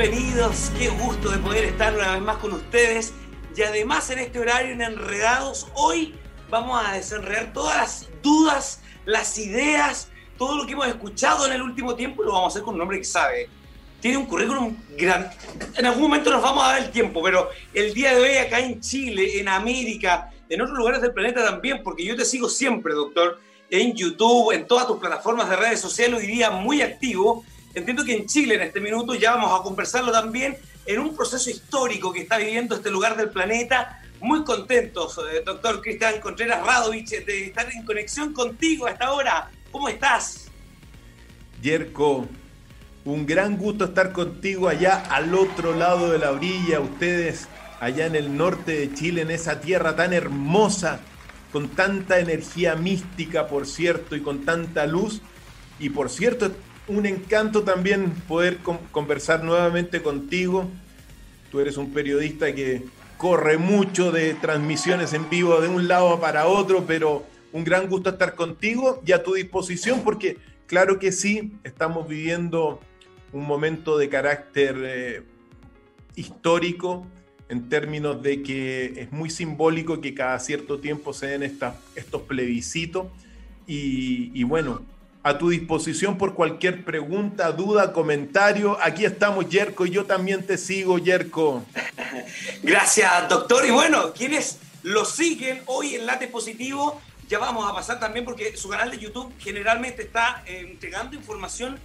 Bienvenidos, qué gusto de poder estar una vez más con ustedes y además en este horario en Enredados, hoy vamos a desenredar todas las dudas, las ideas, todo lo que hemos escuchado en el último tiempo y lo vamos a hacer con un hombre que sabe. Tiene un currículum grande. En algún momento nos vamos a dar el tiempo, pero el día de hoy acá en Chile, en América, en otros lugares del planeta también, porque yo te sigo siempre, doctor, en YouTube, en todas tus plataformas de redes sociales, hoy día muy activo Entiendo que en Chile en este minuto ya vamos a conversarlo también en un proceso histórico que está viviendo este lugar del planeta. Muy contentos, eh, doctor Cristian Contreras Radovich, de estar en conexión contigo a esta hora. ¿Cómo estás? Yerko, un gran gusto estar contigo allá al otro lado de la orilla, ustedes allá en el norte de Chile, en esa tierra tan hermosa, con tanta energía mística, por cierto, y con tanta luz. Y por cierto, un encanto también poder conversar nuevamente contigo. Tú eres un periodista que corre mucho de transmisiones en vivo de un lado para otro, pero un gran gusto estar contigo y a tu disposición porque claro que sí, estamos viviendo un momento de carácter eh, histórico en términos de que es muy simbólico que cada cierto tiempo se den estos plebiscitos y, y bueno, a tu disposición por cualquier pregunta, duda, comentario. Aquí estamos, Yerko, y yo también te sigo, Yerko. Gracias, doctor. Y bueno, quienes lo siguen hoy en Late Positivo, ya vamos a pasar también porque su canal de YouTube generalmente está eh, entregando información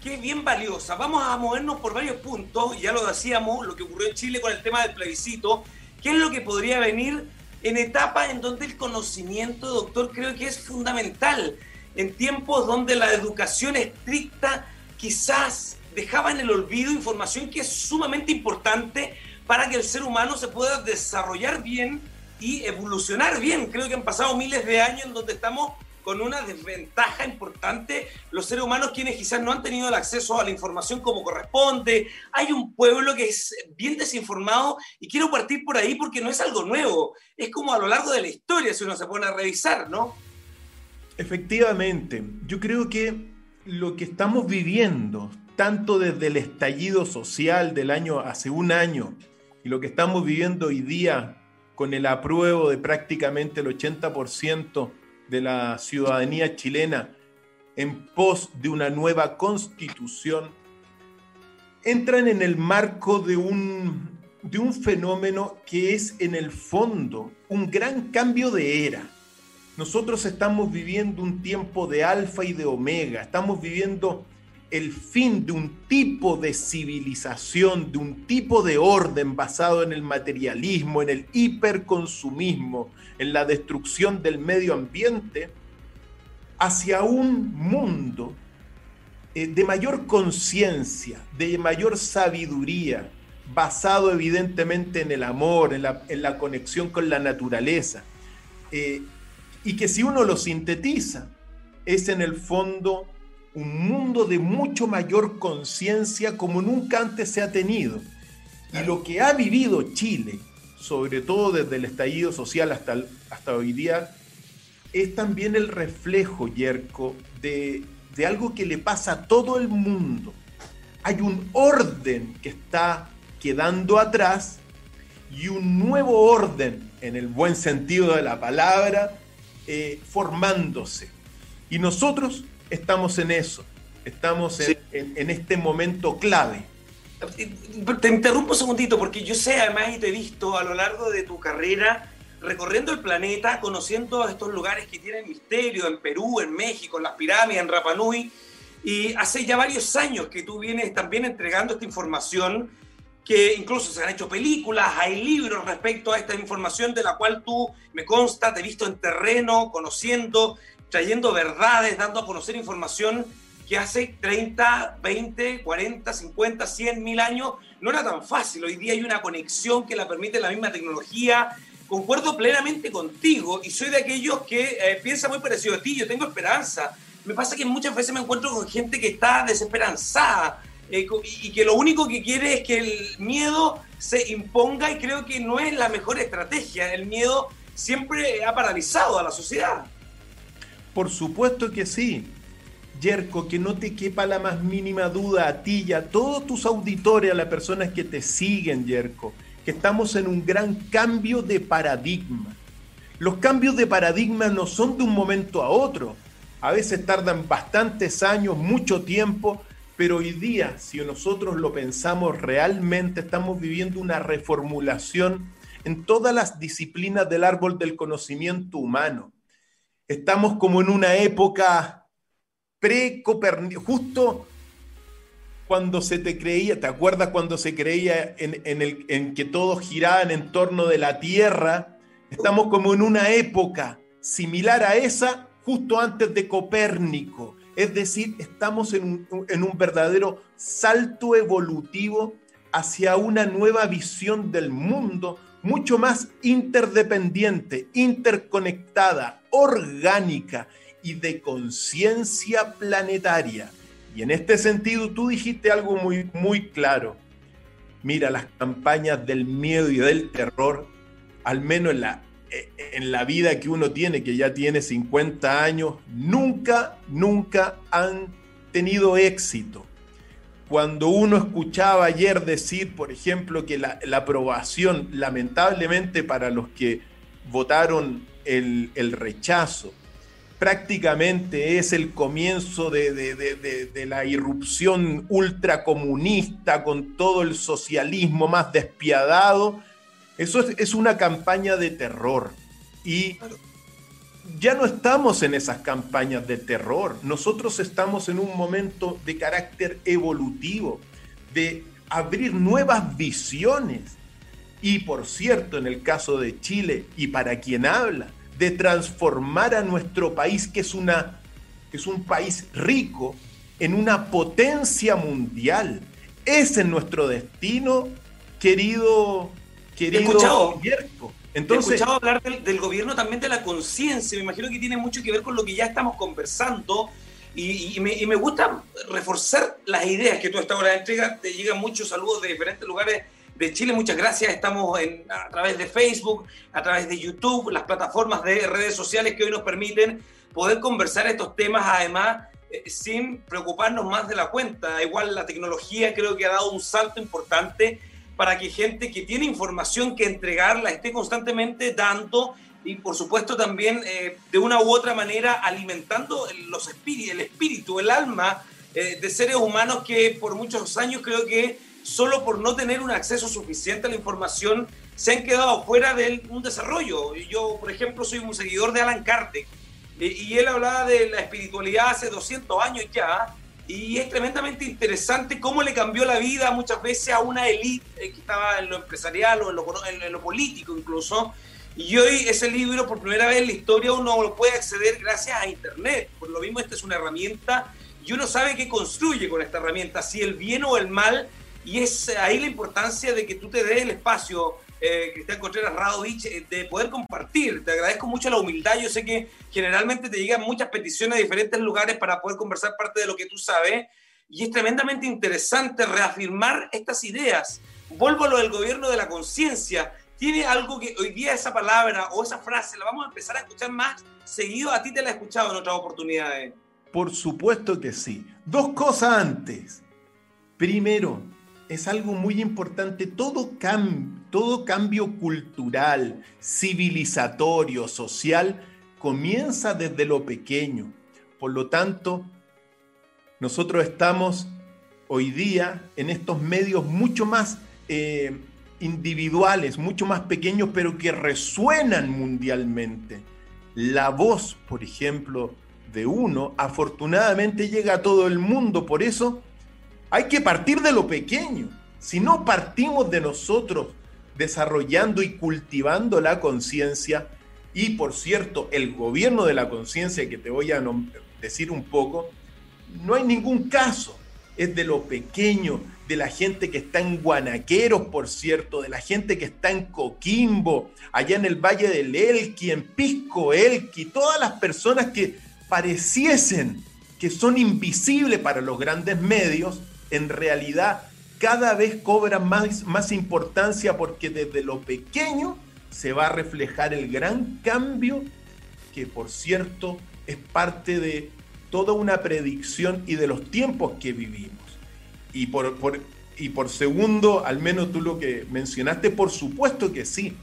que es bien valiosa. Vamos a movernos por varios puntos, ya lo decíamos, lo que ocurrió en Chile con el tema del plebiscito, qué es lo que podría venir en etapa en donde el conocimiento, doctor, creo que es fundamental en tiempos donde la educación estricta quizás dejaba en el olvido información que es sumamente importante para que el ser humano se pueda desarrollar bien y evolucionar bien. Creo que han pasado miles de años en donde estamos con una desventaja importante los seres humanos quienes quizás no han tenido el acceso a la información como corresponde. Hay un pueblo que es bien desinformado y quiero partir por ahí porque no es algo nuevo, es como a lo largo de la historia si uno se pone a revisar, ¿no? Efectivamente, yo creo que lo que estamos viviendo, tanto desde el estallido social del año hace un año y lo que estamos viviendo hoy día con el apruebo de prácticamente el 80% de la ciudadanía chilena en pos de una nueva constitución, entran en el marco de un, de un fenómeno que es en el fondo un gran cambio de era nosotros estamos viviendo un tiempo de alfa y de omega, estamos viviendo el fin de un tipo de civilización, de un tipo de orden basado en el materialismo, en el hiperconsumismo, en la destrucción del medio ambiente, hacia un mundo eh, de mayor conciencia, de mayor sabiduría, basado evidentemente en el amor, en la, conexión con la naturaleza. Eh, y que si uno lo sintetiza, es en el fondo un mundo de mucho mayor conciencia como nunca antes se ha tenido. Y lo que ha vivido Chile, sobre todo desde el estallido social hasta, hasta hoy día, es también el reflejo, Yerko, de, de algo que le pasa a todo el mundo. Hay un orden que está quedando atrás y un nuevo orden, en el buen sentido de la palabra, eh, formándose. Y nosotros estamos en eso, estamos en, este momento clave. Te interrumpo un segundito porque yo sé además y te he visto a lo largo de tu carrera recorriendo el planeta, conociendo estos lugares que tienen misterio, en Perú, en México, en las pirámides, en Rapanui, y hace ya varios años que tú vienes también entregando esta información que incluso se han hecho películas, hay libros respecto a esta información de la cual tú, me consta, te he visto en terreno, conociendo, trayendo verdades, dando a conocer información que hace 30, 20, 40, 50, 100 mil años no era tan fácil. Hoy día hay una conexión que la permite la misma tecnología. Concuerdo plenamente contigo y soy de aquellos que eh, piensa muy parecido a ti. Yo tengo esperanza. Me pasa que muchas veces me encuentro con gente que está desesperanzada, eh, y que lo único que quiere es que el miedo se imponga y creo que no es la mejor estrategia. El miedo siempre ha paralizado a la sociedad. Por supuesto que sí. Yerko, que no te quepa la más mínima duda a ti y a todos tus auditores, a las personas que te siguen, Yerko, que estamos en un gran cambio de paradigma. Los cambios de paradigma no son de un momento a otro. A veces tardan bastantes años, mucho tiempo, pero hoy día, si nosotros lo pensamos realmente, estamos viviendo una reformulación en todas las disciplinas del árbol del conocimiento humano. Estamos como en una época pre-Copérnico, justo cuando se te creía, ¿te acuerdas cuando se creía en, en que todos giraban en torno de la Tierra? Estamos como en una época similar a esa, justo antes de Copérnico. Es decir, estamos en un, verdadero salto evolutivo hacia una nueva visión del mundo, mucho más interdependiente, interconectada, orgánica y de conciencia planetaria. Y en este sentido tú dijiste algo muy, muy claro. Mira, las campañas del miedo y del terror, al menos en la, en la vida que uno tiene, que ya tiene 50 años, nunca, nunca han tenido éxito. Cuando uno escuchaba ayer decir, por ejemplo, que la, aprobación, lamentablemente para los que votaron el, el rechazo, prácticamente es el comienzo de, la irrupción ultracomunista con todo el socialismo más despiadado. Eso es, una campaña de terror. Y ya no estamos en esas campañas de terror. Nosotros estamos en un momento de carácter evolutivo, de abrir nuevas visiones. Y por cierto, en el caso de Chile, y para quien habla, de transformar a nuestro país, que es, una, es un país rico, en una potencia mundial. Ese es nuestro destino, querido, querido Entonces, he escuchado hablar del, gobierno también de la conciencia. Me imagino que tiene mucho que ver con lo que ya estamos conversando. Y, me, y me, gusta reforzar las ideas que tú esta hora entrega. Te llegan muchos saludos de diferentes lugares de Chile. Muchas gracias. Estamos en, a través de Facebook, a través de YouTube, las plataformas de redes sociales que hoy nos permiten poder conversar estos temas, además, eh, sin preocuparnos más de la cuenta. Igual la tecnología creo que ha dado un salto importante para que gente que tiene información que entregarla esté constantemente dando y por supuesto también eh, de una u otra manera alimentando los el espíritu, el alma eh, de seres humanos que por muchos años creo que solo por no tener un acceso suficiente a la información, se han quedado fuera de un desarrollo. Yo, por ejemplo, soy un seguidor de Alan Kardec y él hablaba de la espiritualidad hace 200 años ya, y es tremendamente interesante cómo le cambió la vida muchas veces a una élite eh, que estaba en lo empresarial o en lo, en lo, político incluso. Y hoy ese libro, por primera vez en la historia, uno lo puede acceder gracias a Internet. Por lo mismo, esta es una herramienta y uno sabe qué construye con esta herramienta, si el bien o el mal y es ahí la importancia de que tú te des el espacio, eh, Cristian Contreras Radovich, eh, de poder compartir. Te agradezco mucho la humildad. Yo sé que generalmente te llegan muchas peticiones de diferentes lugares para poder conversar parte de lo que tú sabes. Y es tremendamente interesante reafirmar estas ideas. Vuelvo a lo del gobierno de la conciencia. Tiene algo que hoy día esa palabra o esa frase la vamos a empezar a escuchar más seguido. A ti te la he escuchado en otras oportunidades. Por supuesto que sí. Dos cosas antes. Primero, es algo muy importante. Todo, todo cambio cultural, civilizatorio, social, comienza desde lo pequeño. Por lo tanto, nosotros estamos hoy día en estos medios mucho más eh, individuales, mucho más pequeños, pero que resuenan mundialmente. La voz, por ejemplo, de uno, afortunadamente llega a todo el mundo. Por eso hay que partir de lo pequeño. Si no partimos de nosotros desarrollando y cultivando la conciencia, y por cierto, el gobierno de la conciencia, que te voy a decir un poco, no hay ningún caso. Es de lo pequeño, de la gente que está en Guanaqueros, por cierto, de la gente que está en Coquimbo, allá en el Valle del Elqui, en Pisco Elqui, todas las personas que pareciesen que son invisibles para los grandes medios, en realidad cada vez cobran más, más importancia porque desde lo pequeño se va a reflejar el gran cambio que por cierto es parte de toda una predicción y de los tiempos que vivimos. Y por, y por segundo, al menos tú lo que mencionaste, por supuesto que sí.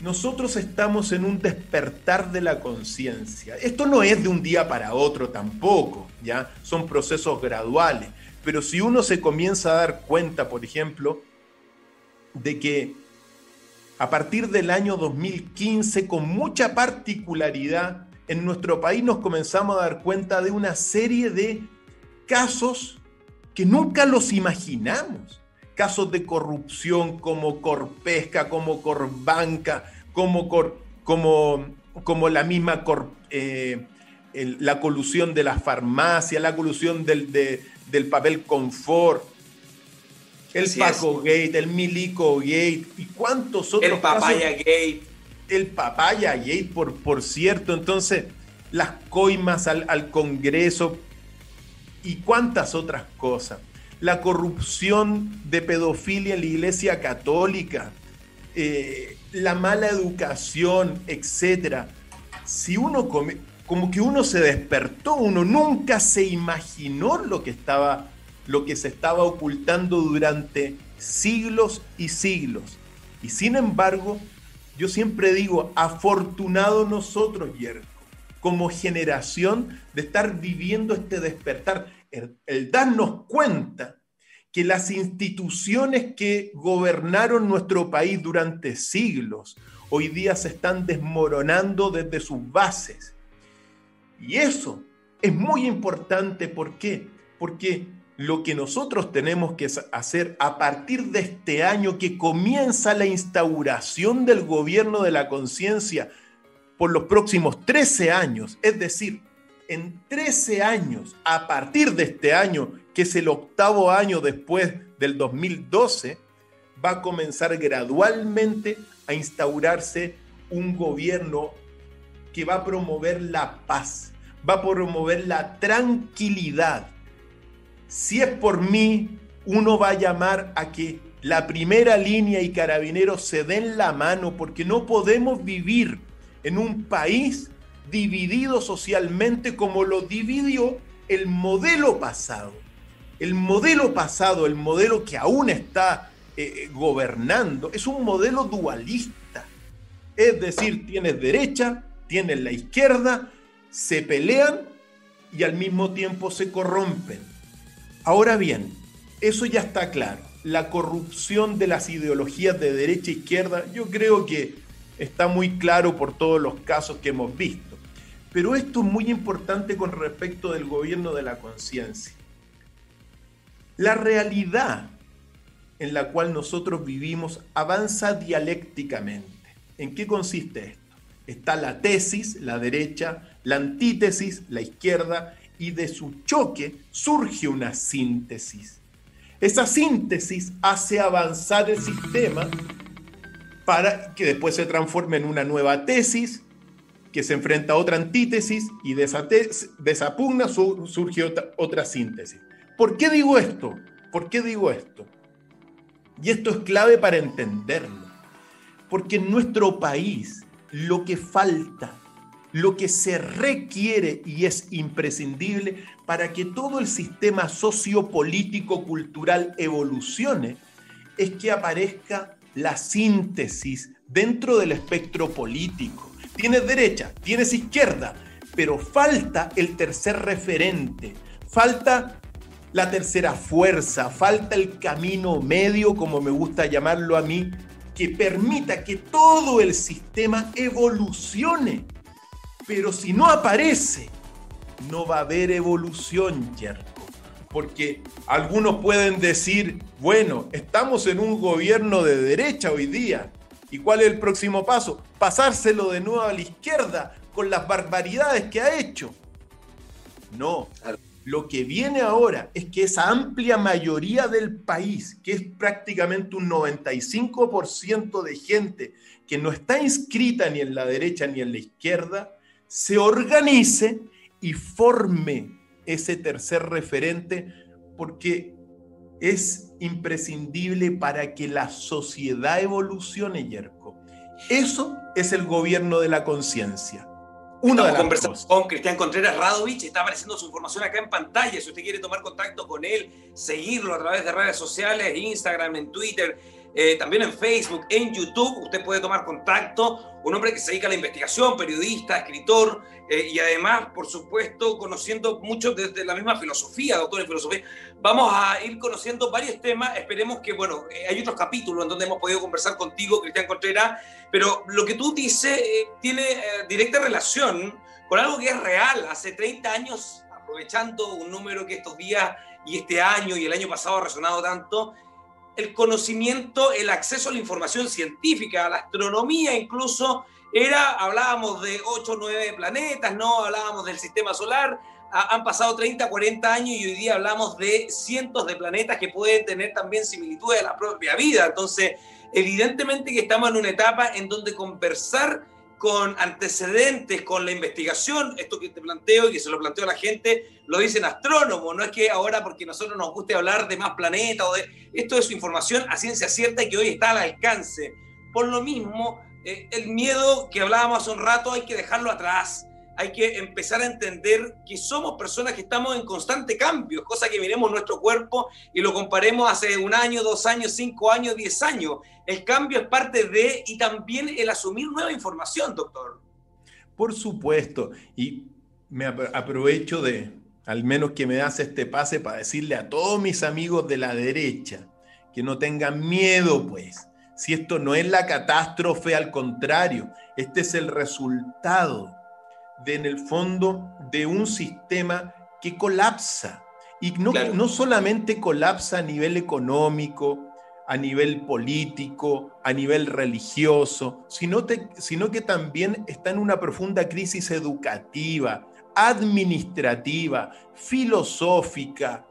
Nosotros estamos en un despertar de la conciencia. Esto no es de un día para otro tampoco, ¿ya? Son procesos graduales. Pero si uno se comienza a dar cuenta, por ejemplo, de que a partir del año 2015, con mucha particularidad, en nuestro país nos comenzamos a dar cuenta de una serie de casos que nunca los imaginamos. Casos de corrupción como Corpesca, como Corbanca, como, como, como la misma eh, la colusión de la farmacia, la colusión del, del papel confort, el Paco Gate, el Milico Gate y cuántos otros. El Papaya Gate. El Papaya Gate, por, por cierto. Entonces, las coimas al, al Congreso y cuántas otras cosas. La corrupción de pedofilia en la Iglesia Católica, eh, la mala educación, etc. Si uno como que uno se despertó, uno nunca se imaginó lo que estaba, lo que se estaba ocultando durante siglos y siglos. Y sin embargo, yo siempre digo, afortunado nosotros, Yerko, como generación de estar viviendo este despertar, el, darnos cuenta que las instituciones que gobernaron nuestro país durante siglos hoy día se están desmoronando desde sus bases. Y eso es muy importante. ¿Por qué? Porque lo que nosotros tenemos que hacer a partir de este año que comienza la instauración del gobierno de la conciencia por los próximos 13 años, es decir, en 13 años, a partir de este año, que es el octavo año después del 2012, va a comenzar gradualmente a instaurarse un gobierno que va a promover la paz, va a promover la tranquilidad. Si es por mí, uno va a llamar a que la primera línea y carabineros se den la mano porque no podemos vivir en un país dividido socialmente como lo dividió el modelo pasado. El modelo pasado, el modelo que aún está eh, eh, gobernando, es un modelo dualista. Es decir, tienes derecha, tienes la izquierda, se pelean y al mismo tiempo se corrompen. Ahora bien, eso ya está claro. La corrupción de las ideologías de derecha e izquierda, yo creo que está muy claro por todos los casos que hemos visto. Pero esto es muy importante con respecto del gobierno de la conciencia. La realidad en la cual nosotros vivimos avanza dialécticamente. ¿En qué consiste esto? Está la tesis, la derecha, la antítesis, la izquierda, y de su choque surge una síntesis. Esa síntesis hace avanzar el sistema para que después se transforme en una nueva tesis, que se enfrenta a otra antítesis y de esa, pugna surge otra, otra síntesis. ¿Por qué digo esto? ¿Por qué digo esto? Y esto es clave para entenderlo. Porque en nuestro país lo que falta, lo que se requiere y es imprescindible para que todo el sistema sociopolítico cultural evolucione, es que aparezca la síntesis dentro del espectro político. Tienes derecha, tienes izquierda, pero falta el tercer referente, falta la tercera fuerza, falta el camino medio, como me gusta llamarlo a mí, que permita que todo el sistema evolucione. Pero si no aparece, no va a haber evolución, Yerko. Porque algunos pueden decir, bueno, estamos en un gobierno de derecha hoy día. ¿Y cuál es el próximo paso? Pasárselo de nuevo a la izquierda con las barbaridades que ha hecho. No, lo que viene ahora es que esa amplia mayoría del país, que es prácticamente un 95% de gente que no está inscrita ni en la derecha ni en la izquierda, se organice y forme ese tercer referente porque es imprescindible para que la sociedad evolucione, Yerko. Eso es el gobierno de la conciencia. Una Estamos conversando con Cristian Contreras Radovich, está apareciendo su información acá en pantalla. Si usted quiere tomar contacto con él, seguirlo a través de redes sociales, Instagram, en Twitter, eh, también en Facebook, en YouTube, usted puede tomar contacto. Un hombre que se dedica a la investigación, periodista, escritor eh, y además, por supuesto, conociendo mucho desde la misma filosofía, doctor en filosofía. Vamos a ir conociendo varios temas. Esperemos que, bueno, eh, hay otros capítulos en donde hemos podido conversar contigo, Cristian Contreras, pero lo que tú dices tiene directa relación con algo que es real. Hace 30 años, aprovechando un número que estos días y este año y el año pasado ha resonado tanto, el conocimiento, el acceso a la información científica, a la astronomía incluso, era, hablábamos de 8 o 9 planetas, ¿no? Hablábamos del sistema solar, han pasado 30, 40 años y hoy día hablamos de cientos de planetas que pueden tener también similitudes a la propia vida. Entonces, evidentemente que estamos en una etapa en donde conversar con antecedentes, con la investigación, esto que te planteo y que se lo planteo a la gente, lo dicen astrónomos, no es que ahora porque nosotros nos guste hablar de más planetas o de... Esto es información a ciencia cierta y que hoy está al alcance. Por lo mismo, eh, el miedo que hablábamos hace un rato hay que dejarlo atrás hay que empezar a entender que somos personas que estamos en constante cambio, cosa que miremos nuestro cuerpo y lo comparemos hace un año, dos años, cinco años, diez años. El cambio es parte de y también el asumir nueva información, doctor. Por supuesto, y me aprovecho de, al menos que me das este pase para decirle a todos mis amigos de la derecha que no tengan miedo, pues. Si esto no es la catástrofe, al contrario, este es el resultado de, en el fondo, de un sistema que colapsa. Y no, no solamente colapsa a nivel económico, a nivel político, a nivel religioso, sino, sino que también está en una profunda crisis educativa, administrativa, filosófica.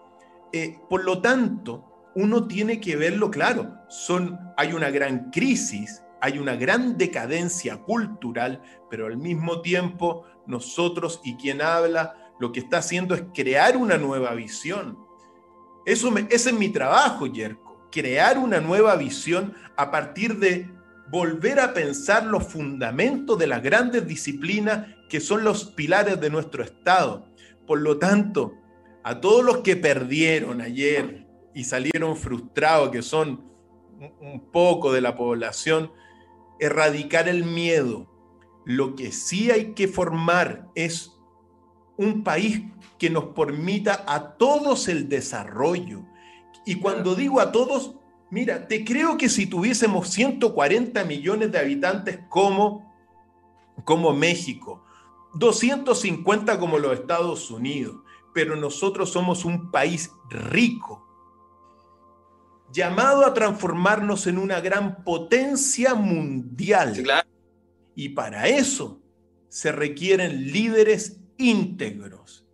Eh, por lo tanto, uno tiene que verlo claro. Son, hay una gran crisis, hay una gran decadencia cultural, pero al mismo tiempo nosotros y quien habla lo que está haciendo es crear una nueva visión. Eso ese es mi trabajo, Yerko, crear una nueva visión a partir de volver a pensar los fundamentos de las grandes disciplinas que son los pilares de nuestro Estado. Por lo tanto, a todos los que perdieron ayer y salieron frustrados, que son un poco de la población, erradicar el miedo, lo que sí hay que formar es un país que nos permita a todos el desarrollo. Y cuando digo a todos, mira, te creo que si tuviésemos 140 millones de habitantes como, como México, 250 como los Estados Unidos, pero nosotros somos un país rico, llamado a transformarnos en una gran potencia mundial. Y para eso se requieren líderes íntegros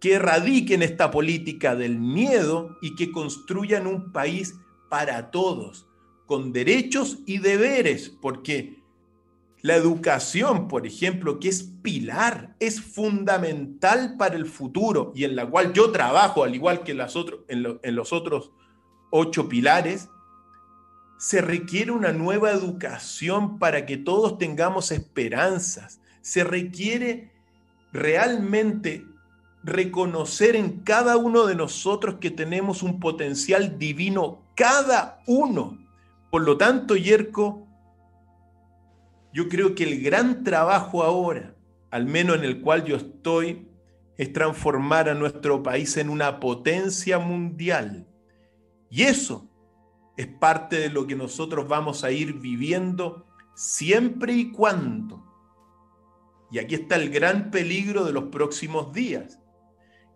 que erradiquen esta política del miedo y que construyan un país para todos, con derechos y deberes, porque la educación, por ejemplo, que es pilar, es fundamental para el futuro y en la cual yo trabajo, al igual que en, en los otros ocho pilares, se requiere una nueva educación para que todos tengamos esperanzas. Se requiere realmente reconocer en cada uno de nosotros que tenemos un potencial divino, cada uno. Por lo tanto, Yerko, yo creo que el gran trabajo ahora, al menos en el cual yo estoy, es transformar a nuestro país en una potencia mundial. Y eso es parte de lo que nosotros vamos a ir viviendo siempre y cuando. Y aquí está el gran peligro de los próximos días,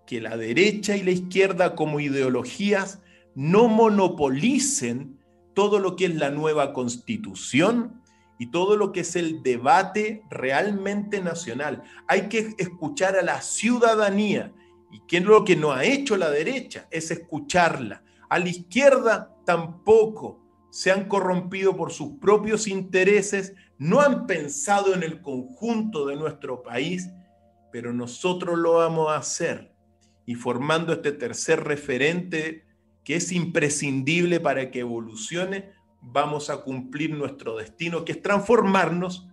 que la derecha y la izquierda como ideologías no monopolicen todo lo que es la nueva constitución y todo lo que es el debate realmente nacional. Hay que escuchar a la ciudadanía. ¿Y qué es lo que no ha hecho la derecha? Es escucharla. A la izquierda tampoco se han corrompido por sus propios intereses, no han pensado en el conjunto de nuestro país, pero nosotros lo vamos a hacer y formando este tercer referente que es imprescindible para que evolucione, vamos a cumplir nuestro destino, que es transformarnos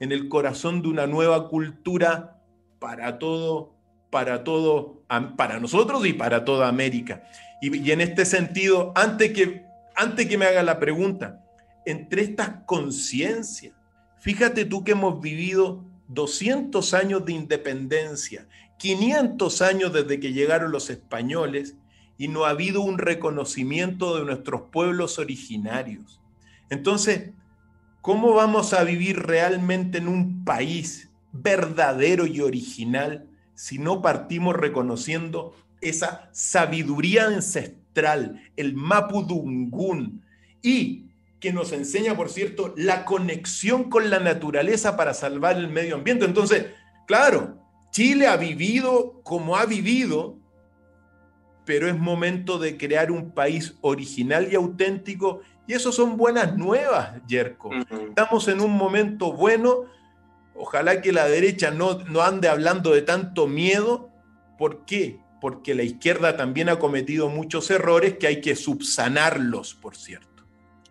en el corazón de una nueva cultura para todo, para todo, para nosotros y para toda América. Y, en este sentido, antes que, antes que me haga la pregunta, entre estas conciencias, fíjate tú que hemos vivido 200 años de independencia, 500 años desde que llegaron los españoles y no ha habido un reconocimiento de nuestros pueblos originarios. Entonces, ¿cómo vamos a vivir realmente en un país verdadero y original si no partimos reconociendo esa sabiduría ancestral, el Mapudungún, y que nos enseña, por cierto, la conexión con la naturaleza para salvar el medio ambiente. Entonces, claro, Chile ha vivido como ha vivido, pero es momento de crear un país original y auténtico. Y eso son buenas nuevas, Yerko. Estamos en un momento bueno. Ojalá que la derecha no, no ande hablando de tanto miedo. ¿Por qué? Porque la izquierda también ha cometido muchos errores que hay que subsanarlos, por cierto.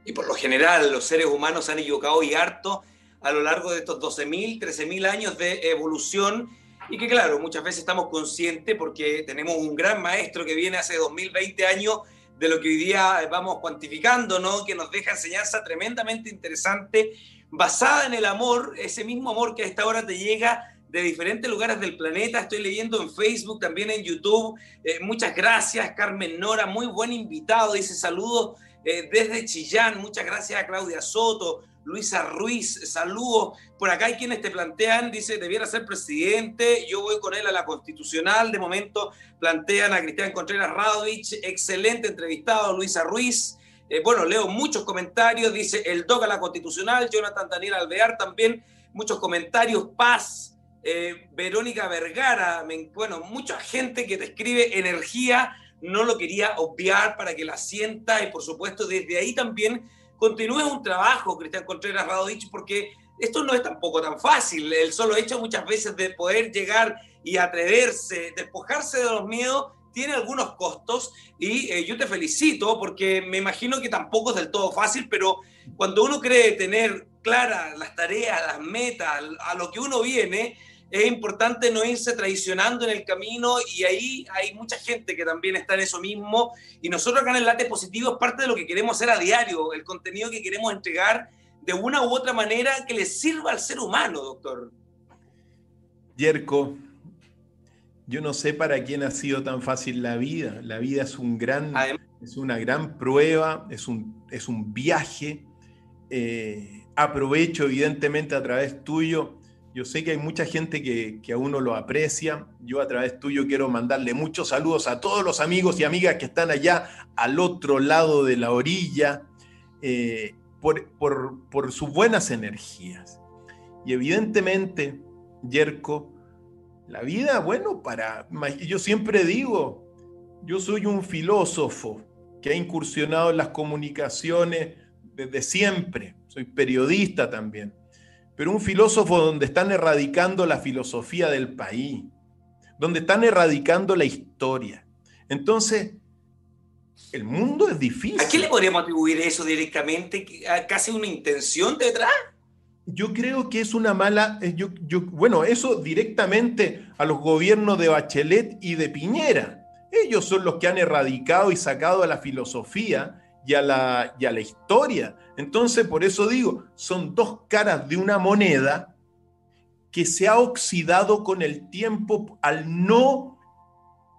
Y por lo general, los seres humanos han equivocado y harto a lo largo de estos 12.000, 13.000 años de evolución y que claro, muchas veces estamos conscientes porque tenemos un gran maestro que viene hace 2020 años de lo que hoy día vamos cuantificando, ¿no? Que nos deja enseñanza tremendamente interesante, basada en el amor, ese mismo amor que a esta hora te llega de diferentes lugares del planeta. Estoy leyendo en Facebook, también en YouTube. Eh, muchas gracias, Carmen Nora, muy buen invitado. Dice saludos eh, desde Chillán. Muchas gracias a Claudia Soto. Luisa Ruiz, saludos. Por acá hay quienes te plantean, dice, debiera ser presidente, yo voy con él a la constitucional, de momento plantean a Cristian Contreras Radovich, excelente entrevistado, Luisa Ruiz. Eh, bueno, leo muchos comentarios, dice el DOC a la constitucional, Jonathan Daniel Alvear también, muchos comentarios, paz, eh, Verónica Vergara, bueno, mucha gente que te escribe energía, no lo quería obviar para que la sienta y por supuesto desde ahí también continúe un trabajo, Cristian Contreras Radovich, porque esto no es tampoco tan fácil. El solo hecho muchas veces de poder llegar y atreverse, despojarse de los miedos, tiene algunos costos y eh, yo te felicito porque me imagino que tampoco es del todo fácil, pero cuando uno cree tener claras las tareas, las metas, a lo que uno viene, es importante no irse traicionando en el camino y ahí hay mucha gente que también está en eso mismo y nosotros acá en el Late Positivo es parte de lo que queremos hacer a diario, el contenido que queremos entregar de una u otra manera que le sirva al ser humano, doctor. Yerko, yo no sé para quién ha sido tan fácil la vida. La vida es un gran, es una gran prueba, es un, es un viaje. Eh, aprovecho evidentemente a través tuyo yo sé que hay mucha gente que, a uno lo aprecia. Yo a través tuyo quiero mandarle muchos saludos a todos los amigos y amigas que están allá al otro lado de la orilla eh, por, por, sus buenas energías. Y evidentemente, Yerko, la vida, bueno, para... Yo siempre digo, yo soy un filósofo que ha incursionado en las comunicaciones desde siempre. Soy periodista también pero un filósofo donde están erradicando la filosofía del país, donde están erradicando la historia. Entonces, el mundo es difícil. ¿A qué le podríamos atribuir eso directamente? ¿Casi una intención detrás? Yo creo que es una mala, eh, yo, yo, bueno, eso directamente a los gobiernos de Bachelet y de Piñera. Ellos son los que han erradicado y sacado a la filosofía y a la, y a la historia. Entonces, por eso digo, son dos caras de una moneda que se ha oxidado con el tiempo al no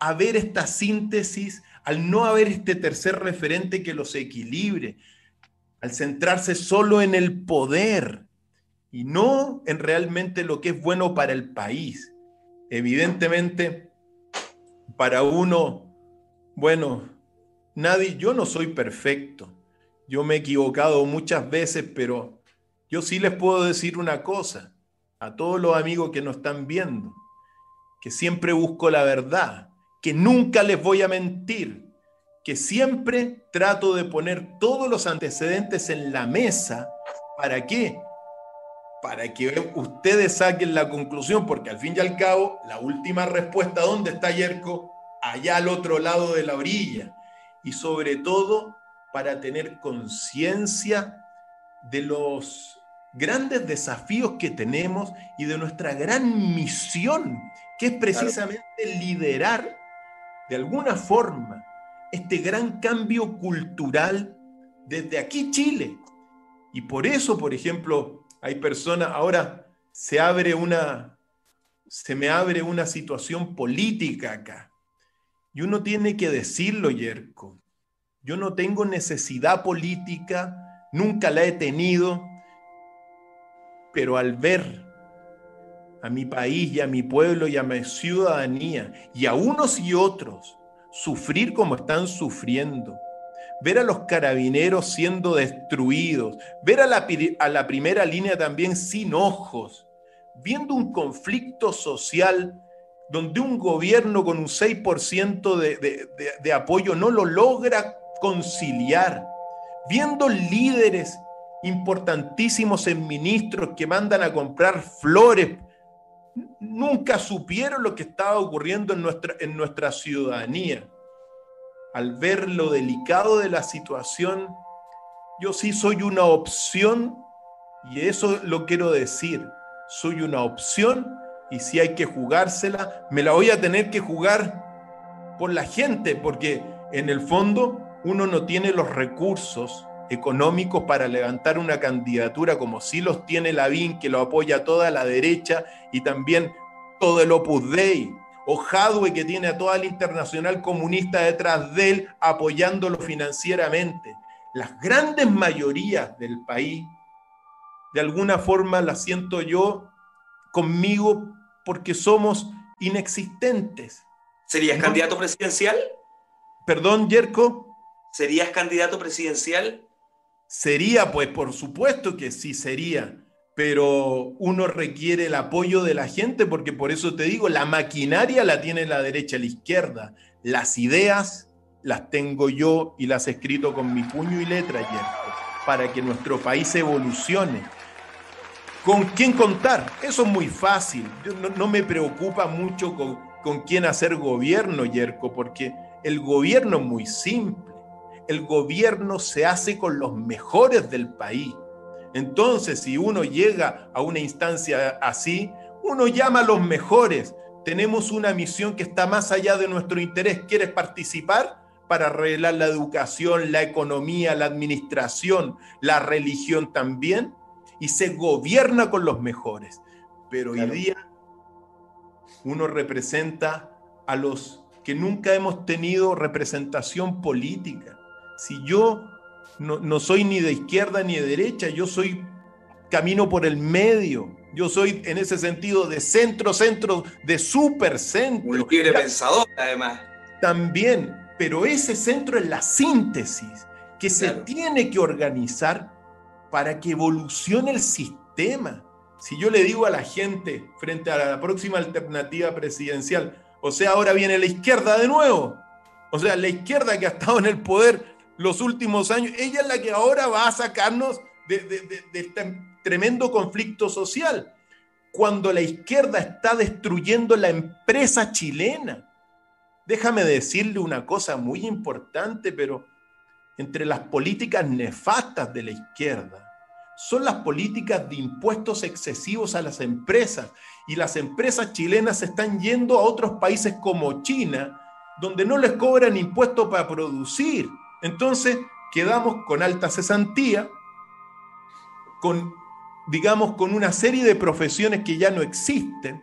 haber esta síntesis, al no haber este tercer referente que los equilibre, al centrarse solo en el poder y no en realmente lo que es bueno para el país. Evidentemente, para uno, bueno, Nadie, yo no soy perfecto. Yo me he equivocado muchas veces, pero yo sí les puedo decir una cosa a todos los amigos que nos están viendo, que siempre busco la verdad, que nunca les voy a mentir, que siempre trato de poner todos los antecedentes en la mesa. ¿Para qué? Para que ustedes saquen la conclusión, porque al fin y al cabo, la última respuesta, ¿dónde está Yerko? Allá al otro lado de la orilla y sobre todo para tener conciencia de los grandes desafíos que tenemos y de nuestra gran misión, que es precisamente liderar de alguna forma este gran cambio cultural desde aquí Chile. Y por eso, por ejemplo, hay personas, ahora se abre una, se me abre una situación política acá. Y uno tiene que decirlo, Yerko. Yo no tengo necesidad política, nunca la he tenido, pero al ver a mi país y a mi pueblo y a mi ciudadanía y a unos y otros sufrir como están sufriendo, ver a los carabineros siendo destruidos, ver a la, a la primera línea también sin ojos, viendo un conflicto social donde un gobierno con un 6% de, de apoyo no lo logra conciliar, viendo líderes importantísimos en ministros que mandan a comprar flores, nunca supieron lo que estaba ocurriendo en nuestra, en nuestra ciudadanía. Al ver lo delicado de la situación, yo sí soy una opción, y eso lo quiero decir, soy una opción, y si hay que jugársela, me la voy a tener que jugar por la gente, porque en el fondo uno no tiene los recursos económicos para levantar una candidatura como si los tiene Lavín, que lo apoya toda la derecha y también todo el Opus Dei, o Jadwe, que tiene a toda la internacional comunista detrás de él apoyándolo financieramente. Las grandes mayorías del país, de alguna forma las siento yo conmigo porque somos inexistentes. ¿Serías candidato presidencial? Perdón, Yerko. ¿Serías candidato presidencial? Sería, pues por supuesto que sí sería, pero uno requiere el apoyo de la gente porque por eso te digo, la maquinaria la tiene la derecha y la izquierda. Las ideas las tengo yo y las he escrito con mi puño y letra, Yerko, para que nuestro país evolucione. ¿Con quién contar? Eso es muy fácil. no, me preocupa mucho con, con quién hacer gobierno, Yerko, porque el gobierno es muy simple el gobierno se hace con los mejores del país. Entonces, si uno llega a una instancia así, uno llama a los mejores. Tenemos una misión que está más allá de nuestro interés. ¿Quieres participar? Para arreglar la educación, la economía, la administración, la religión también. Y se gobierna con los mejores. Pero hoy día uno representa a los que nunca hemos tenido representación política si yo no, soy ni de izquierda ni de derecha, yo soy camino por el medio. Yo soy en ese sentido de centro, centro, de super centro. Un libre pensador, además. También, pero ese centro es la síntesis que se tiene que organizar para que evolucione el sistema. Si yo le digo a la gente frente a la próxima alternativa presidencial, o sea, ahora viene la izquierda de nuevo, o sea, la izquierda que ha estado en el poder los últimos años. Ella es la que ahora va a sacarnos de, este tremendo conflicto social. Cuando la izquierda está destruyendo la empresa chilena. Déjame decirle una cosa muy importante, pero entre las políticas nefastas de la izquierda son las políticas de impuestos excesivos a las empresas. Y las empresas chilenas se están yendo a otros países como China, donde no les cobran impuestos para producir entonces quedamos con alta cesantía, con, digamos, con una serie de profesiones que ya no existen,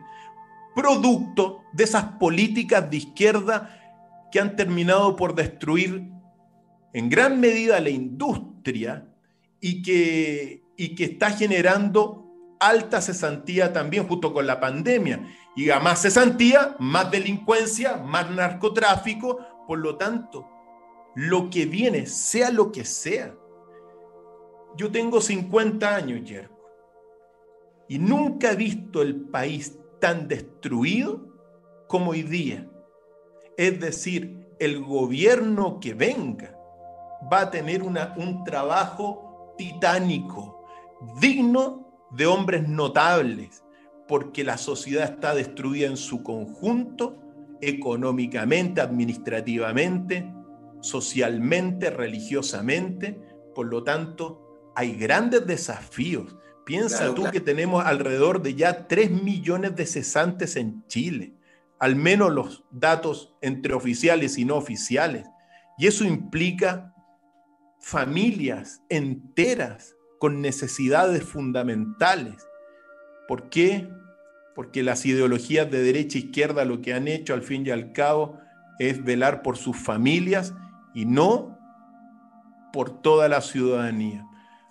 producto de esas políticas de izquierda que han terminado por destruir en gran medida la industria y que, y que está generando alta cesantía también junto con la pandemia. Y a más cesantía, más delincuencia, más narcotráfico. Por lo tanto, lo que viene, sea lo que sea. Yo tengo 50 años, Yerko, y nunca he visto el país tan destruido como hoy día. Es decir, el gobierno que venga va a tener una, un trabajo titánico, digno de hombres notables, porque la sociedad está destruida en su conjunto, económicamente, administrativamente, socialmente, religiosamente. Por lo tanto, hay grandes desafíos, Piensa tú que tenemos alrededor de ya 3 millones de cesantes en Chile, al menos los datos entre oficiales y no oficiales. Y eso implica familias enteras con necesidades fundamentales. ¿Por qué? Porque las ideologías de derecha e izquierda lo que han hecho al fin y al cabo es velar por sus familias y no por toda la ciudadanía.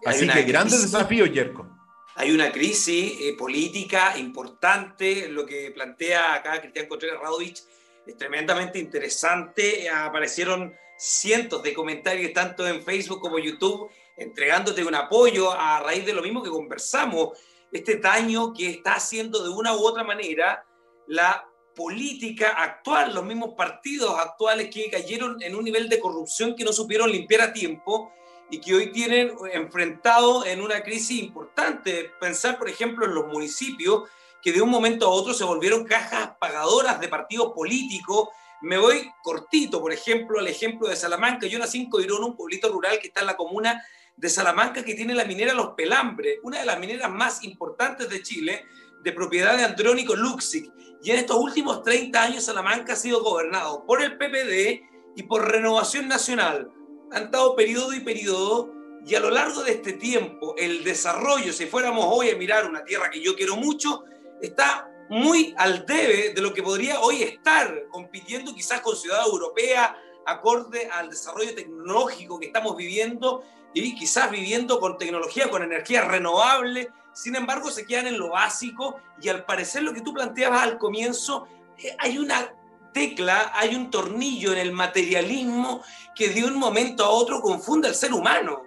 Así que grandes desafíos, Yerko. Hay una crisis eh, política importante, lo que plantea acá Cristian Contreras Radovich es tremendamente interesante. Aparecieron cientos de comentarios, tanto en Facebook como YouTube, entregándote un apoyo a raíz de lo mismo que conversamos, este daño que está haciendo de una u otra manera la política actual, los mismos partidos actuales que cayeron en un nivel de corrupción que no supieron limpiar a tiempo y que hoy tienen enfrentado en una crisis importante. Pensar, por ejemplo, en los municipios que de un momento a otro se volvieron cajas pagadoras de partidos políticos. Me voy cortito, por ejemplo, al ejemplo de Salamanca. Yo nací en Coirón, un pueblito rural que está en la comuna de Salamanca, que tiene la minera Los Pelambres, una de las mineras más importantes de Chile, de propiedad de Andrónico Luxic. Y en estos últimos 30 años Salamanca ha sido gobernado por el PPD y por Renovación Nacional han dado periodo y periodo, y a lo largo de este tiempo, el desarrollo, si fuéramos hoy a mirar una tierra que yo quiero mucho, está muy al debe de lo que podría hoy estar compitiendo quizás con Ciudad Europea, acorde al desarrollo tecnológico que estamos viviendo y quizás viviendo con tecnología, con energía renovable. Sin embargo, se quedan en lo básico y al parecer lo que tú planteabas al comienzo, eh, hay una tecla, hay un tornillo en el materialismo que de un momento a otro confunde al ser humano.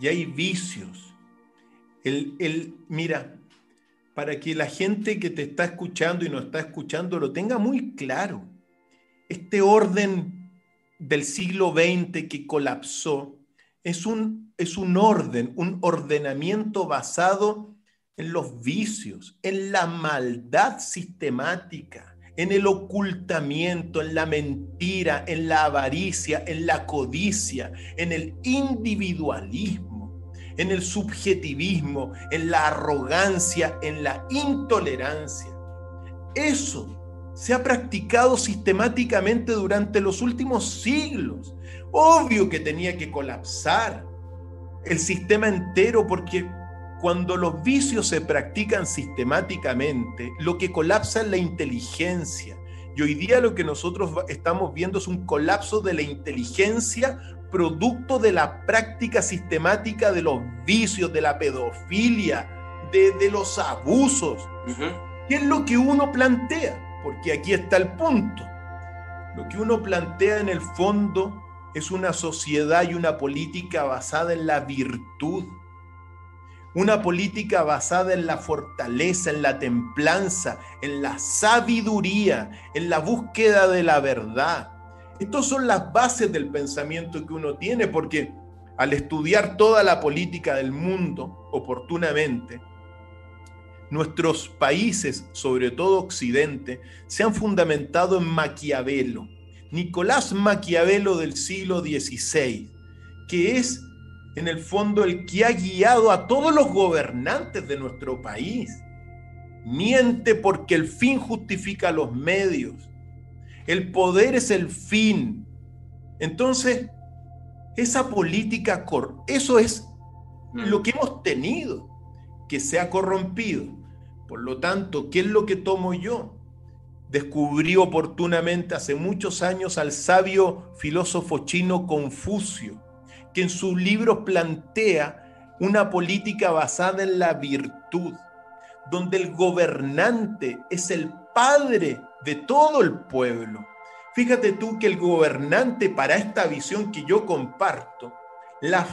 Y hay vicios. El, el, mira, para que la gente que te está escuchando y no está escuchando lo tenga muy claro, este orden del siglo XX que colapsó es un, es un orden, un ordenamiento basado en los vicios, en la maldad sistemática, en el ocultamiento, en la mentira, en la avaricia, en la codicia, en el individualismo, en el subjetivismo, en la arrogancia, en la intolerancia. Eso se ha practicado sistemáticamente durante los últimos siglos. Obvio que tenía que colapsar el sistema entero porque cuando los vicios se practican sistemáticamente, lo que colapsa es la inteligencia. Y hoy día lo que nosotros estamos viendo es un colapso de la inteligencia producto de la práctica sistemática de los vicios, de la pedofilia, de, los abusos. ¿Qué es lo que uno plantea? Porque aquí está el punto. Lo que uno plantea en el fondo es una sociedad y una política basada en la virtud una política basada en la fortaleza, en la templanza, en la sabiduría, en la búsqueda de la verdad. Estas son las bases del pensamiento que uno tiene, porque al estudiar toda la política del mundo oportunamente, nuestros países, sobre todo Occidente, se han fundamentado en Maquiavelo. Nicolás Maquiavelo del siglo XVI, que es en el fondo el que ha guiado a todos los gobernantes de nuestro país. Miente porque el fin justifica los medios. El poder es el fin. Entonces, esa política, eso es mm. lo que hemos tenido, que se ha corrompido. Por lo tanto, ¿qué es lo que tomo yo? Descubrí oportunamente hace muchos años al sabio filósofo chino Confucio, que en sus libros plantea una política basada en la virtud, donde el gobernante es el padre de todo el pueblo. Fíjate tú que el gobernante para esta visión que yo comparto, la,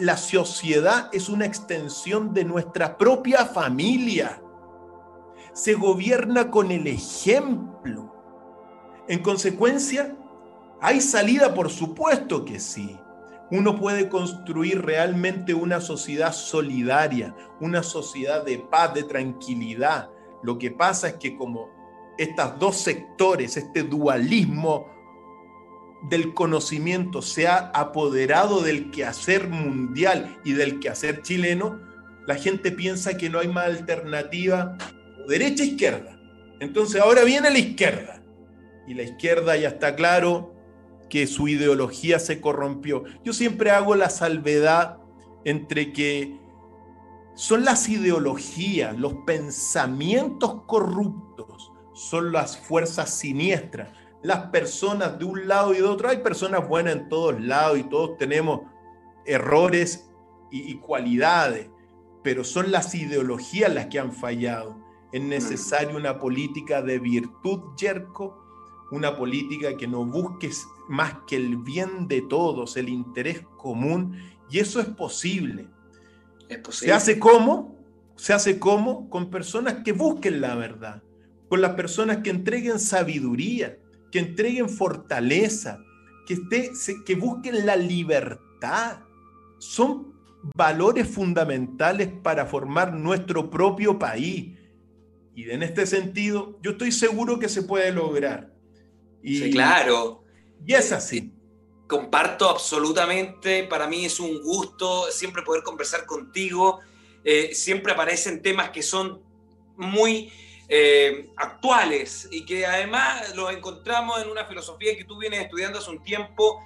la sociedad es una extensión de nuestra propia familia. Se gobierna con el ejemplo. En consecuencia, ¿hay salida? Por supuesto que sí uno puede construir realmente una sociedad solidaria, una sociedad de paz, de tranquilidad. Lo que pasa es que como estos dos sectores, este dualismo del conocimiento se ha apoderado del quehacer mundial y del quehacer chileno, la gente piensa que no hay más alternativa derecha-izquierda. E Entonces ahora viene la izquierda. Y la izquierda ya está claro que su ideología se corrompió. Yo siempre hago la salvedad entre que son las ideologías, los pensamientos corruptos, son las fuerzas siniestras, las personas de un lado y de otro. Hay personas buenas en todos lados y todos tenemos errores y, cualidades, pero son las ideologías las que han fallado. Es necesaria una política de virtud, Yerko, una política que no busque más que el bien de todos, el interés común, y eso es posible. Es posible. ¿Se hace cómo? Se hace cómo? Con personas que busquen la verdad, con las personas que entreguen sabiduría, que entreguen fortaleza, que, esté, que busquen la libertad. Son valores fundamentales para formar nuestro propio país. Y en este sentido, yo estoy seguro que se puede lograr. Y, sí, claro. Y es así. Comparto absolutamente, para mí es un gusto siempre poder conversar contigo. Eh, siempre aparecen temas que son muy eh, actuales y que además los encontramos en una filosofía que tú vienes estudiando hace un tiempo.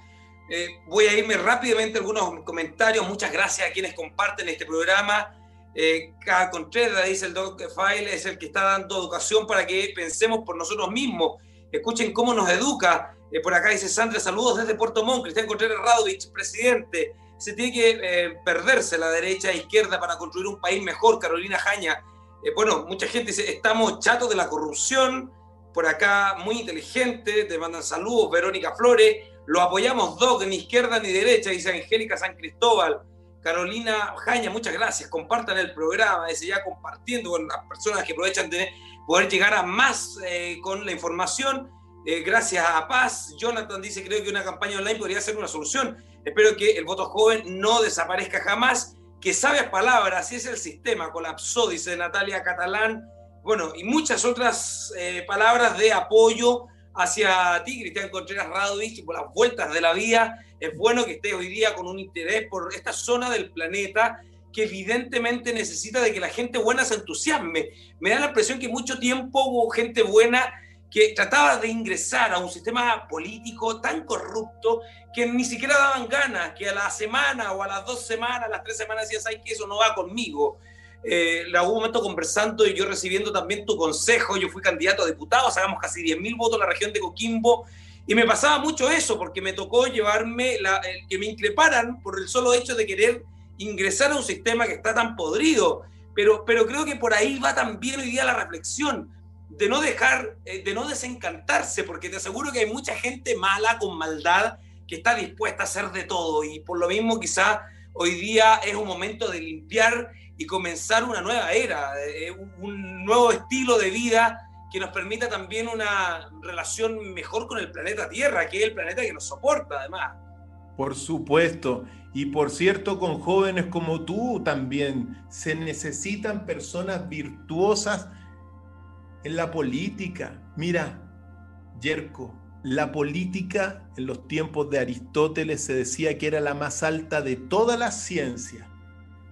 Eh, voy a irme rápidamente a algunos comentarios. Muchas gracias a quienes comparten este programa. Eh, cada Contreras, dice el Doc File, es el que está dando educación para que pensemos por nosotros mismos. Escuchen cómo nos educa. Eh, por acá dice Sandra, saludos desde Puerto Montt. Cristian Contreras Radovich, presidente. Se tiene que eh, perderse la derecha e izquierda para construir un país mejor. Carolina Jaña. Eh, bueno, mucha gente dice, estamos chatos de la corrupción. Por acá, muy inteligente, te mandan saludos. Verónica Flores, lo apoyamos dos, ni izquierda ni derecha, dice Angélica San Cristóbal. Carolina Jaña, muchas gracias. Compartan el programa, compartiendo con las personas que aprovechan de poder llegar a más eh, con la información. Eh, gracias a Paz. Jonathan dice, creo que una campaña online podría ser una solución. Espero que el voto joven no desaparezca jamás. Que sabe palabras, si es el sistema, colapsó, dice Natalia Catalán. Bueno, y muchas otras eh, palabras de apoyo hacia ti, Cristian Contreras Radovich, por las vueltas de la vía es bueno que esté hoy día con un interés por esta zona del planeta que evidentemente necesita de que la gente buena se entusiasme. Me da la impresión que mucho tiempo hubo gente buena que trataba de ingresar a un sistema político tan corrupto que ni siquiera daban ganas, que a la semana o a las dos semanas, las tres semanas decías, ay, que eso no va conmigo. Eh, en algún momento conversando y yo recibiendo también tu consejo, yo fui candidato a diputado, sacamos casi 10.000 votos en la región de Coquimbo, y me pasaba mucho eso, porque me tocó llevarme, la, que me increparan por el solo hecho de querer ingresar a un sistema que está tan podrido. Pero, pero creo que por ahí va también hoy día la reflexión, de no dejar, eh, de no desencantarse, porque te aseguro que hay mucha gente mala, con maldad, que está dispuesta a hacer de todo. Y por lo mismo quizá hoy día es un momento de limpiar y comenzar una nueva era, eh, un nuevo estilo de vida que nos permita también una relación mejor con el planeta Tierra, que es el planeta que nos soporta además. Por supuesto. Y por cierto, con jóvenes como tú también se necesitan personas virtuosas en la política. Mira, Yerko, la política en los tiempos de Aristóteles se decía que era la más alta de todas las ciencias.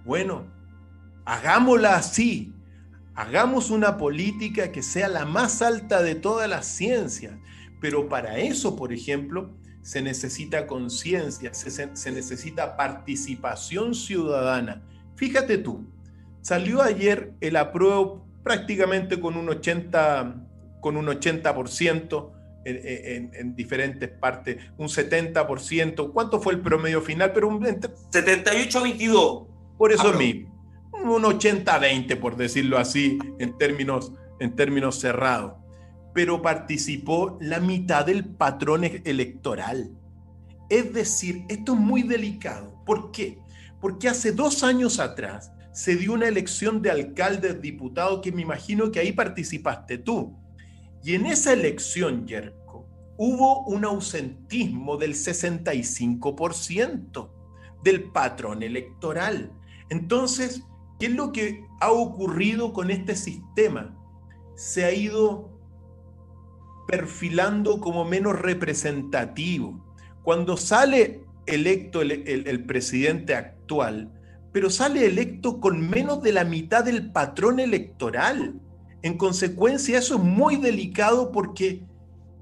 Bueno, hagámosla así, Hagamos una política que sea la más alta de todas las ciencias, pero para eso, por ejemplo, se necesita conciencia, se, necesita participación ciudadana. Fíjate tú, salió ayer el apruebo prácticamente con un 80%, con un 80% en, en, diferentes partes, un 70%. ¿Cuánto fue el promedio final? Pero un 78-22. Por eso mismo un 80-20, por decirlo así, en términos, en términos cerrados. Pero participó la mitad del patrón e-, electoral. Es decir, esto es muy delicado. ¿Por qué? Porque hace dos años atrás se dio una elección de alcaldes, diputados, que me imagino que ahí participaste tú. Y en esa elección, Yerko, hubo un ausentismo del 65% del patrón electoral. Entonces, ¿Qué es lo que ha ocurrido con este sistema? Se ha ido perfilando como menos representativo. Cuando sale electo el, presidente actual, pero sale electo con menos de la mitad del patrón electoral. En consecuencia, eso es muy delicado porque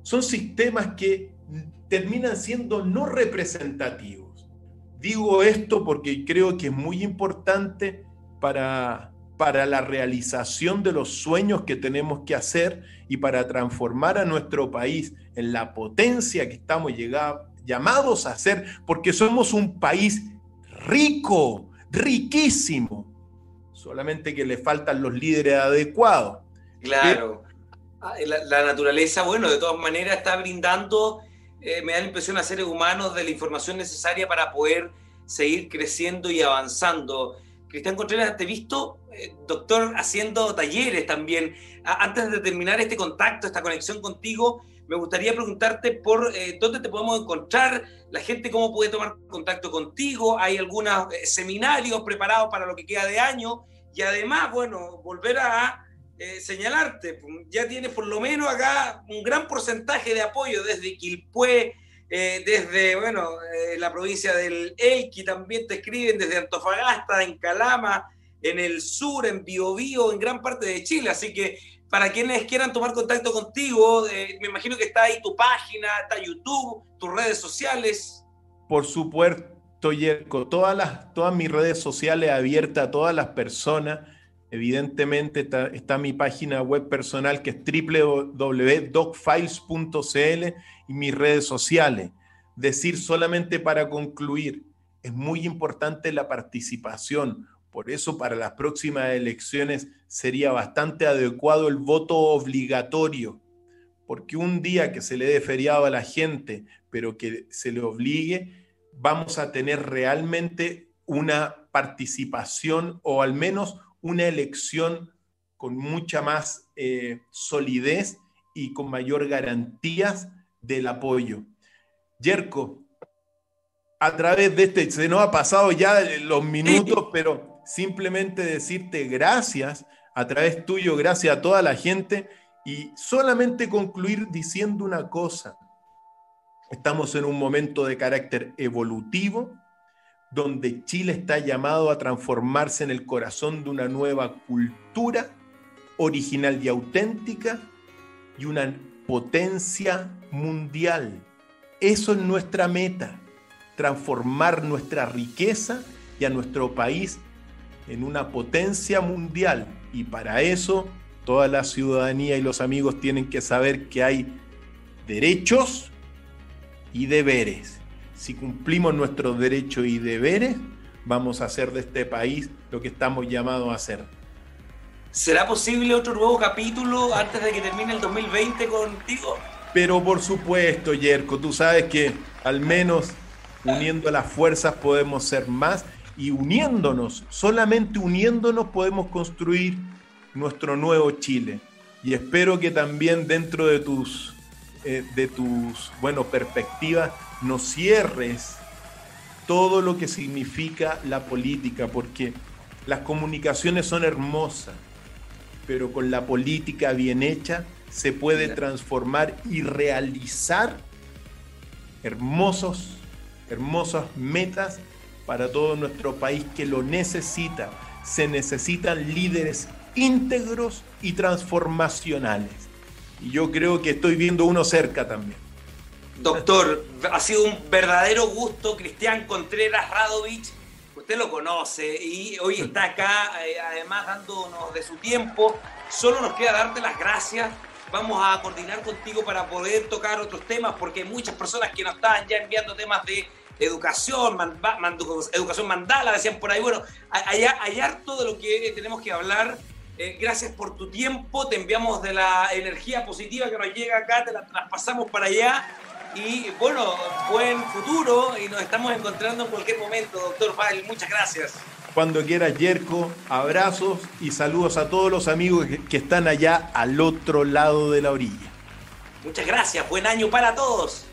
son sistemas que terminan siendo no representativos. Digo esto porque creo que es muy importante para, para la realización de los sueños que tenemos que hacer y para transformar a nuestro país en la potencia que estamos llamados a ser, porque somos un país rico, riquísimo, solamente que le faltan los líderes adecuados. Claro. Ah, la, naturaleza, bueno, de todas maneras está brindando, eh, me da la impresión a seres humanos de la información necesaria para poder seguir creciendo y avanzando. Cristian Contreras, te he visto, eh, doctor, haciendo talleres también. antes de terminar este contacto, esta conexión contigo, me gustaría preguntarte por eh, dónde te podemos encontrar, la gente cómo puede tomar contacto contigo, hay algunos eh, seminarios preparados para lo que queda de año y además, bueno, volver a señalarte, ya tienes por lo menos acá un gran porcentaje de apoyo desde Quilpué, eh, desde, bueno, eh, la provincia del Elqui también te escriben, desde Antofagasta, en Calama, en el sur, en Biobío, en gran parte de Chile. Así que para quienes quieran tomar contacto contigo, eh, me imagino que está ahí tu página, está YouTube, tus redes sociales. Por supuesto, Yerko, todas, las, todas mis redes sociales abiertas a todas las personas. Evidentemente está, está mi página web personal que es www.docfiles.cl y mis redes sociales. Decir solamente para concluir, es muy importante la participación. Por eso para las próximas elecciones sería bastante adecuado el voto obligatorio, porque un día que se le dé feriado a la gente, pero que se le obligue, vamos a tener realmente una participación o al menos una elección con mucha más eh, solidez y con mayor garantías del apoyo. Yerko, a través de este, se nos ha pasado ya los minutos, pero simplemente decirte gracias a través tuyo, gracias a toda la gente y solamente concluir diciendo una cosa. Estamos en un momento de carácter evolutivo, donde Chile está llamado a transformarse en el corazón de una nueva cultura original y auténtica y una potencia mundial. Eso es nuestra meta, transformar nuestra riqueza y a nuestro país en una potencia mundial. Y para eso toda la ciudadanía y los amigos tienen que saber que hay derechos y deberes. Si cumplimos nuestros derechos y deberes, vamos a hacer de este país lo que estamos llamados a hacer. ¿Será posible otro nuevo capítulo antes de que termine el 2020 contigo? Pero por supuesto, Yerko, tú sabes que al menos uniendo las fuerzas podemos ser más y uniéndonos, solamente uniéndonos podemos construir nuestro nuevo Chile. Y espero que también dentro de tus, eh, de tus bueno, perspectivas nos cierres todo lo que significa la política, porque las comunicaciones son hermosas pero con la política bien hecha se puede transformar y realizar hermosos, hermosas metas para todo nuestro país que lo necesita. Se necesitan líderes íntegros y transformacionales. Y yo creo que estoy viendo uno cerca también. Doctor, ha sido un verdadero gusto, Cristian Contreras Radovich usted lo conoce y hoy está acá, eh, además dándonos de su tiempo. Solo nos queda darte las gracias. Vamos a coordinar contigo para poder tocar otros temas, porque hay muchas personas que nos están ya enviando temas de educación, educación mandala, decían por ahí. Bueno, hay, hay harto de lo que tenemos que hablar. Eh, gracias por tu tiempo, te enviamos de la energía positiva que nos llega acá, te la traspasamos para allá y bueno, buen futuro y nos estamos encontrando en cualquier momento, doctor Fal. Muchas gracias. Cuando quieras, Yerko, abrazos y saludos a todos los amigos que están allá al otro lado de la orilla. Muchas gracias, buen año para todos.